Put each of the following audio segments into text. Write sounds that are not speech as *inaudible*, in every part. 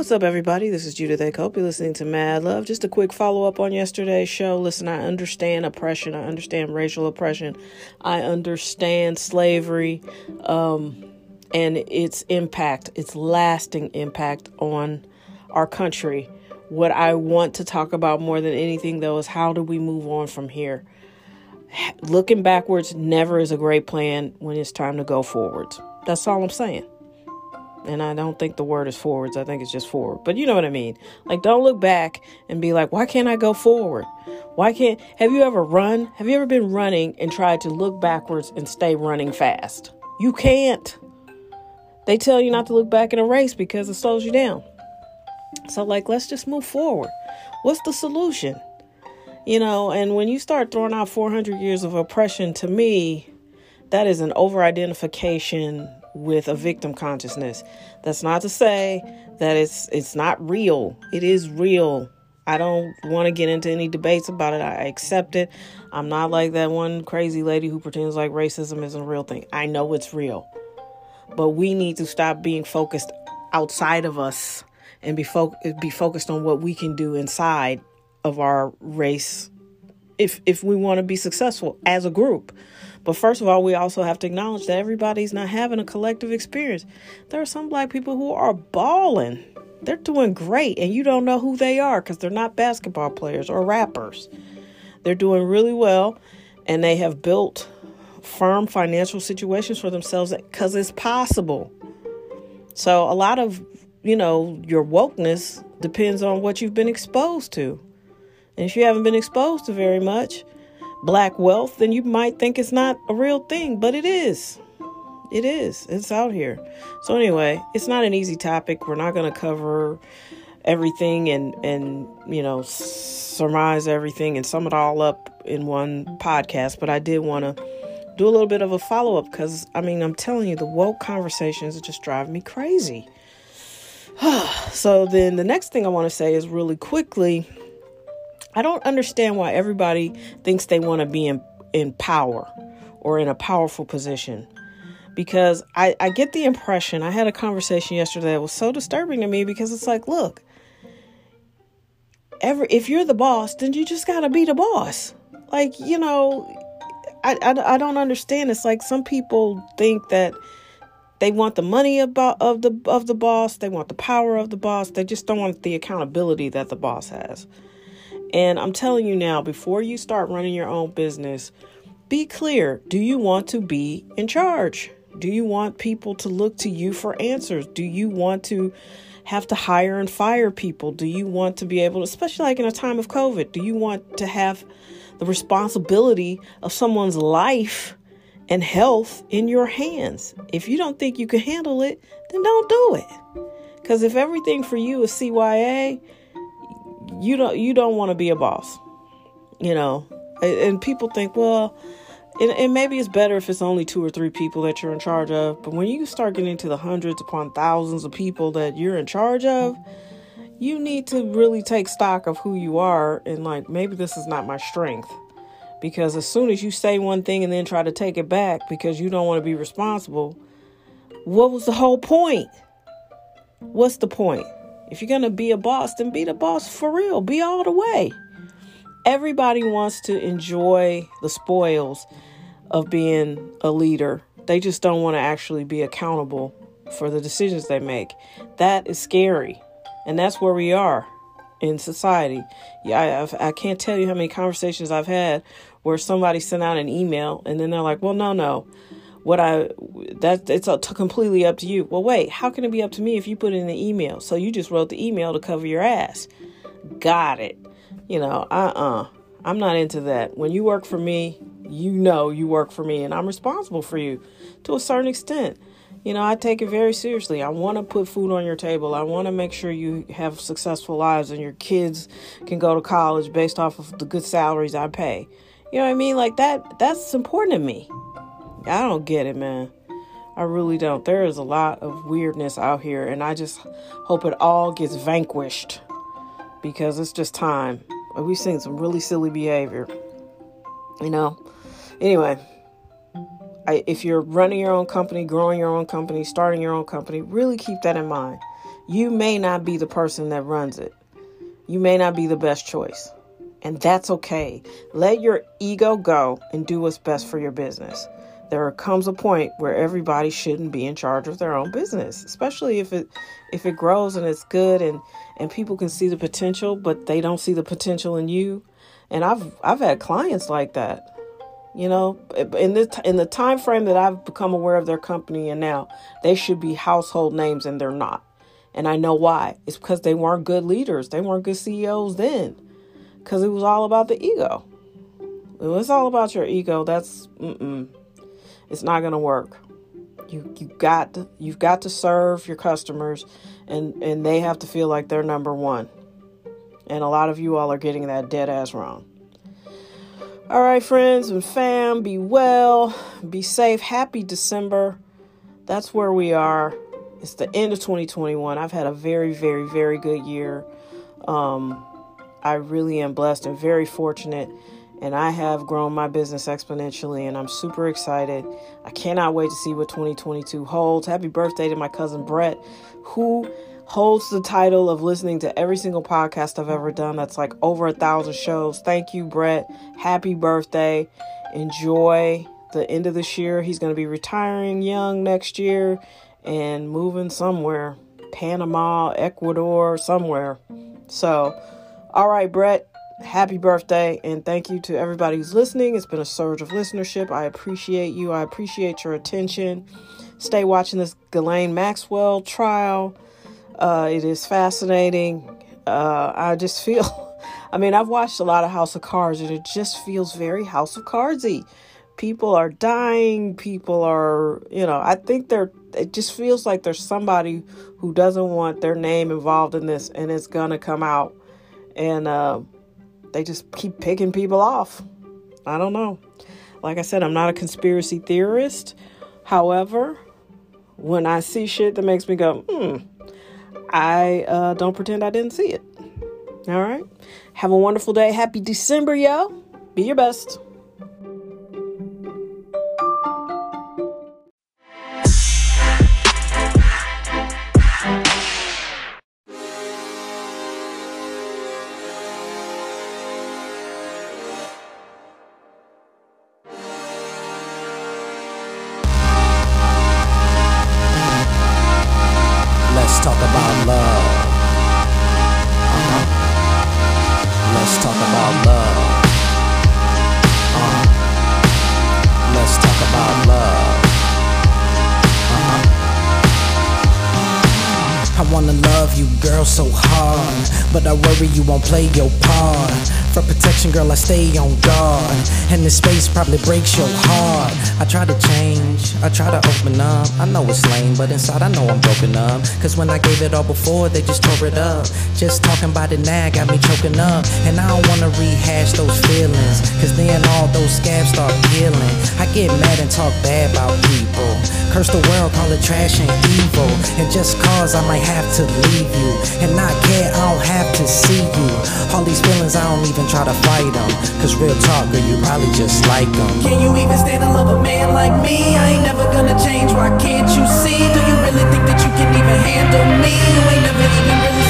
What's up, everybody? This is Judith A. Cope. You're listening to Mad Love. Just a quick follow up on yesterday's show. Listen, I understand oppression. I understand racial oppression. I understand slavery um, and its impact, its lasting impact on our country. What I want to talk about more than anything, though, is how do we move on from here? Looking backwards never is a great plan when it's time to go forwards. That's all I'm saying. And I don't think the word is forwards. I think it's just forward. But you know what I mean. Like, don't look back and be like, why can't I go forward? Why can't. Have you ever run? Have you ever been running and tried to look backwards and stay running fast? You can't. They tell you not to look back in a race because it slows you down. So, like, let's just move forward. What's the solution? You know, and when you start throwing out 400 years of oppression, to me, that is an over identification with a victim consciousness. That's not to say that it's it's not real. It is real. I don't want to get into any debates about it. I accept it. I'm not like that one crazy lady who pretends like racism isn't a real thing. I know it's real. But we need to stop being focused outside of us and be fo- be focused on what we can do inside of our race if if we want to be successful as a group. But first of all, we also have to acknowledge that everybody's not having a collective experience. There are some black people who are balling. They're doing great, and you don't know who they are because they're not basketball players or rappers. They're doing really well, and they have built firm financial situations for themselves because it's possible. So, a lot of, you know, your wokeness depends on what you've been exposed to. And if you haven't been exposed to very much, black wealth, then you might think it's not a real thing, but it is. It is. It's out here. So anyway, it's not an easy topic. We're not going to cover everything and and you know surmise everything and sum it all up in one podcast, but I did want to do a little bit of a follow up cuz I mean, I'm telling you the woke conversations just driving me crazy. *sighs* so then the next thing I want to say is really quickly I don't understand why everybody thinks they want to be in, in power or in a powerful position. Because I, I get the impression, I had a conversation yesterday that was so disturbing to me because it's like, look, every if you're the boss, then you just gotta be the boss. Like, you know, I, I, I don't understand. It's like some people think that they want the money about of the of the boss, they want the power of the boss, they just don't want the accountability that the boss has. And I'm telling you now, before you start running your own business, be clear. Do you want to be in charge? Do you want people to look to you for answers? Do you want to have to hire and fire people? Do you want to be able to, especially like in a time of COVID, do you want to have the responsibility of someone's life and health in your hands? If you don't think you can handle it, then don't do it. Because if everything for you is CYA, you don't you don't want to be a boss you know? And people think well and, and, maybe it's better if it's only two or three people that you're in charge of but when you start getting into the hundreds upon thousands of people that you're in charge of you need to really take stock of who you are and like maybe this is not my strength. Because as soon as you say one thing and then try to take it back because you don't want to be responsible what was the whole point? What's the point if you're going to be a boss, then be the boss for real. Be all the way. Everybody wants to enjoy the spoils of being a leader. They just don't want to actually be accountable for the decisions they make. That is scary. And that's where we are in society. Yeah, I, I can't tell you how many conversations I've had where somebody sent out an email and then they're like, well, no, no what I that it's completely up to you. Well, wait, how can it be up to me if you put in the email? So you just wrote the email to cover your ass. Got it. You know, uh-uh. I'm not into that. When you work for me, you know you work for me and I'm responsible for you to a certain extent. You know, I take it very seriously. I want to put food on your table. I want to make sure you have successful lives and your kids can go to college based off of the good salaries I pay. You know what I mean? Like that that's important to me. I don't get it, man. I really don't. There is a lot of weirdness out here, and I just hope it all gets vanquished because it's just time. We've seen some really silly behavior, you know. Anyway, I, if you're running your own company, growing your own company, starting your own company, really keep that in mind. you may not be the person that runs it. You may not be the best choice. And that's okay. Let your ego go and do what's best for your business. There comes a point where everybody shouldn't be in charge of their own business, especially if it if it grows and it's good and and people can see the potential, but they don't see the potential in you. And I've I've had clients like that. You know, in the in the time frame that I've become aware of their company and now, they should be household names and they're not. And I know why. It's because they weren't good leaders. They weren't good CEOs then. Because it was all about the ego. It was all about your ego, that's mm-mm. It's not gonna work. You you got to, you've got to serve your customers and, and they have to feel like they're number one. And a lot of you all are getting that dead ass wrong. All right, friends and fam, be well, be safe. Happy December. That's where we are. It's the end of 2021. I've had a very, very, very good year. Um, I really am blessed and very fortunate, and I have grown my business exponentially, and I'm super excited. I cannot wait to see what 2022 holds. Happy birthday to my cousin Brett, who holds the title of listening to every single podcast I've ever done. That's like over a thousand shows. Thank you, Brett. Happy birthday. Enjoy the end of this year. He's going to be retiring young next year and moving somewhere Panama, Ecuador, somewhere. So, all right, Brett, happy birthday. And thank you to everybody who's listening. It's been a surge of listenership. I appreciate you. I appreciate your attention. Stay watching this Ghislaine Maxwell trial. Uh, it is fascinating. Uh, I just *laughs* feel, I mean, I've watched a lot of House of Cards and it just feels very House of Cardsy. People are dying. People are, you know, I think they're, it just feels like there's somebody who doesn't want their name involved in this and it's going to come out. And uh, they just keep picking people off. I don't know. Like I said, I'm not a conspiracy theorist. However, when I see shit that makes me go, hmm, I uh, don't pretend I didn't see it. All right. Have a wonderful day. Happy December, yo. Be your best. You won't play your part. For protection, girl, I stay on guard. And this space probably breaks your heart. I try to change, I try to open up. I know it's lame, but inside I know I'm broken up. Cause when I gave it all before, they just tore it up. Just talking about it now got me choking up. And I don't wanna rehash those feelings. Cause then all those scabs start healing. I get mad and talk bad about people. Curse the world, call it trash and evil. And just cause I might have to leave you. And not care, I don't have to see you. All these feelings, I don't even try to fight them. Cause real talk, girl, you probably just like them. Can you even stand to love a man like me? I ain't never gonna change, why can't you see? Do you really think that you can even handle me? You ain't never even really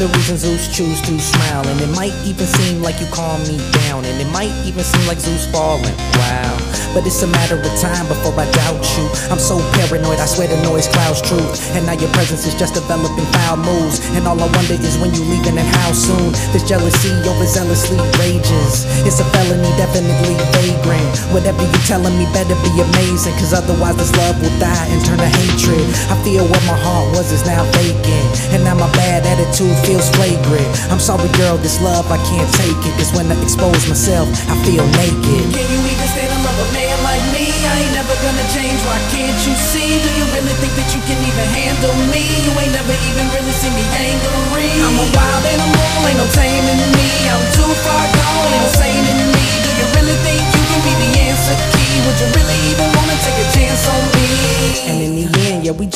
the reason Zeus choose to smile. And it might even seem like you calm me down. And it might even seem like Zeus falling. Wow. But it's a matter of time before I doubt you. I'm so paranoid, I swear the noise clouds truth. And now your presence is just developing foul moves. And all I wonder is when you leaving and how soon. This jealousy overzealously rages. It's a felony, definitely vagrant. Whatever you're telling me better be amazing. Cause otherwise this love will die and turn to hatred. I feel what my heart was is now vacant. And now my bad attitude feels flagrant. I'm sorry, girl, this love I can't take it. Cause when I expose myself, I feel naked. Can you even stand a man like me? I ain't never gonna change, why can't you see? Do you really think that you can even handle me? You ain't never even really seen me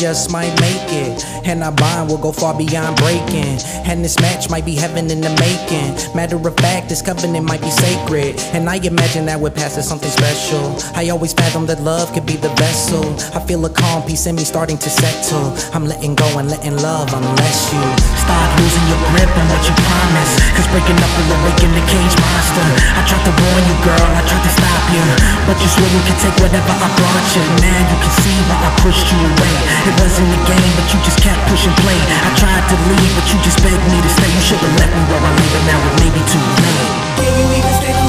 just might make it. And our bond will go far beyond breaking. And this match might be heaven in the making. Matter of fact, this covenant might be sacred. And I imagine that we're past something special. I always fathom that love could be the vessel. I feel a calm peace in me starting to settle. I'm letting go and letting love unless you start losing your grip on what you promised. Cause breaking up will awaken the cage monster. I tried to warn you, girl, I tried to stop you. But you swore you could take whatever I brought you. Now you can see why I pushed you away. It wasn't a game, but you just kept pushing play. I tried to leave, but you just begged me to stay. You should've left me where I'm leaving now, it may be too late.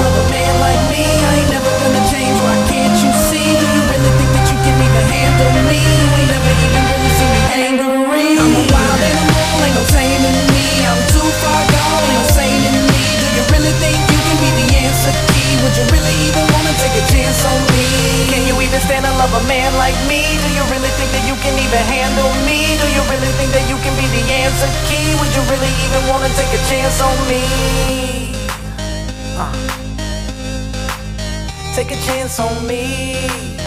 A man like me? I ain't never gonna change, why can't you see? Do you really think that you can even handle me? You ain't never even really seen me angry I'm wild ain't no taming me I'm too far gone, ain't no sane in me Do you really think you can be the answer key? Would you really even wanna take a chance on me? Can you even stand to love a man like me? Even handle me? Do you really think that you can be the answer key? Would you really even wanna take a chance on me? Uh. Take a chance on me.